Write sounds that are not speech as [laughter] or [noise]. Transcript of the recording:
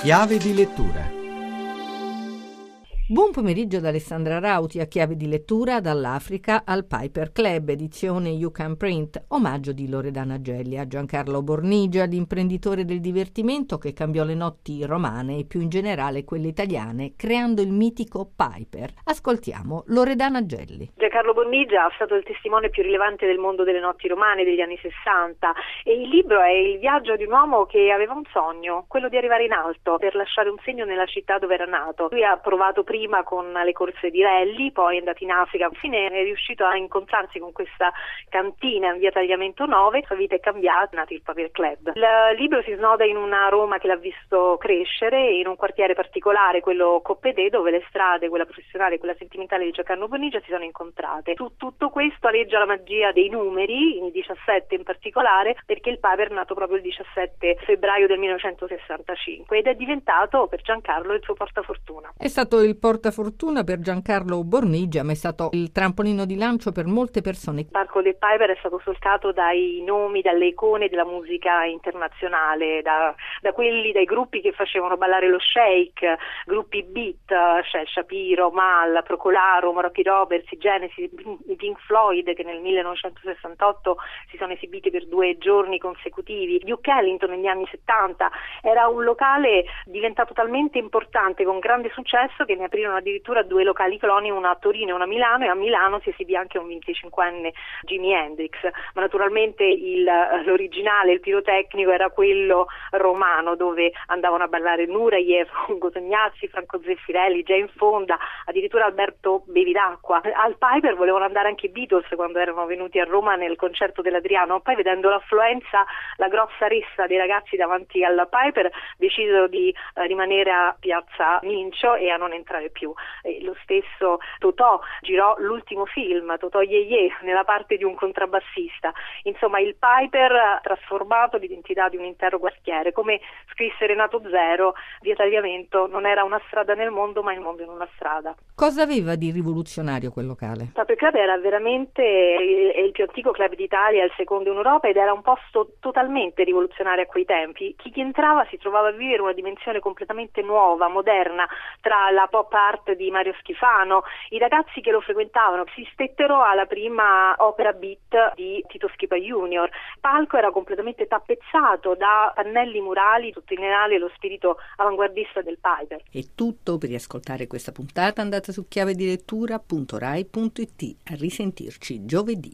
Chiave di lettura Buon pomeriggio da Alessandra Rauti a chiave di lettura dall'Africa al Piper Club, edizione You Can Print, omaggio di Loredana Gelli a Giancarlo Bornigia, l'imprenditore del divertimento che cambiò le notti romane e più in generale quelle italiane, creando il mitico Piper. Ascoltiamo Loredana Gelli. Giancarlo Bornigia è stato il testimone più rilevante del mondo delle notti romane degli anni 60 e il libro è il viaggio di un uomo che aveva un sogno, quello di arrivare in alto per lasciare un segno nella città dove era nato. Lui ha provato prima prima con le corse di rally, poi è andato in Africa, infine è riuscito a incontrarsi con questa cantina in via Tagliamento 9, la sua vita è cambiata, è nato il Paper Club. Il libro si snoda in una Roma che l'ha visto crescere, in un quartiere particolare, quello Coppedè, dove le strade, quella professionale e quella sentimentale di Giacarno Bonigia si sono incontrate. Su tutto questo aleggia la magia dei numeri, il 17 in particolare, perché il Paper è nato proprio il 17 febbraio del 1965 ed è diventato per Giancarlo il suo portafortuna. È stato il portafortuna per Giancarlo Bornigia, ma è stato il trampolino di lancio per molte persone. Il Parco del Piper è stato solcato dai nomi, dalle icone della musica internazionale, da, da quelli, dai gruppi che facevano ballare lo shake, gruppi beat, cioè Shapiro, Mal, Procolaro, Morocchi Roberts, Genesis, Pink Floyd che nel 1968 si sono esibiti per due giorni consecutivi, Duke Ellington negli anni 70, era un locale diventato talmente importante con grande successo che ne aprì aprirono addirittura due locali cloni, una a Torino e una a Milano e a Milano si esibì anche un 25enne Jimi Hendrix, ma naturalmente il, l'originale, il pirotecnico era quello romano dove andavano a ballare Nureyev, [laughs] Ugo Tognazzi, Franco Zeffirelli, Jane Fonda, addirittura Alberto Bevidacqua. Al Piper volevano andare anche i Beatles quando erano venuti a Roma nel concerto dell'Adriano, poi vedendo l'affluenza, la grossa rissa dei ragazzi davanti al Piper, decisero di eh, rimanere a Piazza Mincio e a non entrare più. E lo stesso Totò girò l'ultimo film, Totò Ye Ye, nella parte di un contrabbassista. Insomma, il Piper ha trasformato l'identità di un intero quartiere. Come scrisse Renato Zero, via Tagliamento non era una strada nel mondo, ma il mondo in una strada. Cosa aveva di rivoluzionario quel locale? Proprio Club era veramente il, il più antico club d'Italia, il secondo in Europa ed era un posto totalmente rivoluzionario a quei tempi. Chi entrava si trovava a vivere una dimensione completamente nuova, moderna, tra la pop di Mario Schifano. I ragazzi che lo frequentavano si stettero alla prima opera beat di Tito Schipa Junior. Il palco era completamente tappezzato da pannelli murali, sottolineare lo spirito avanguardista del Piper. È tutto per riascoltare questa puntata andate su chiavedilettura.rai.it. A risentirci giovedì.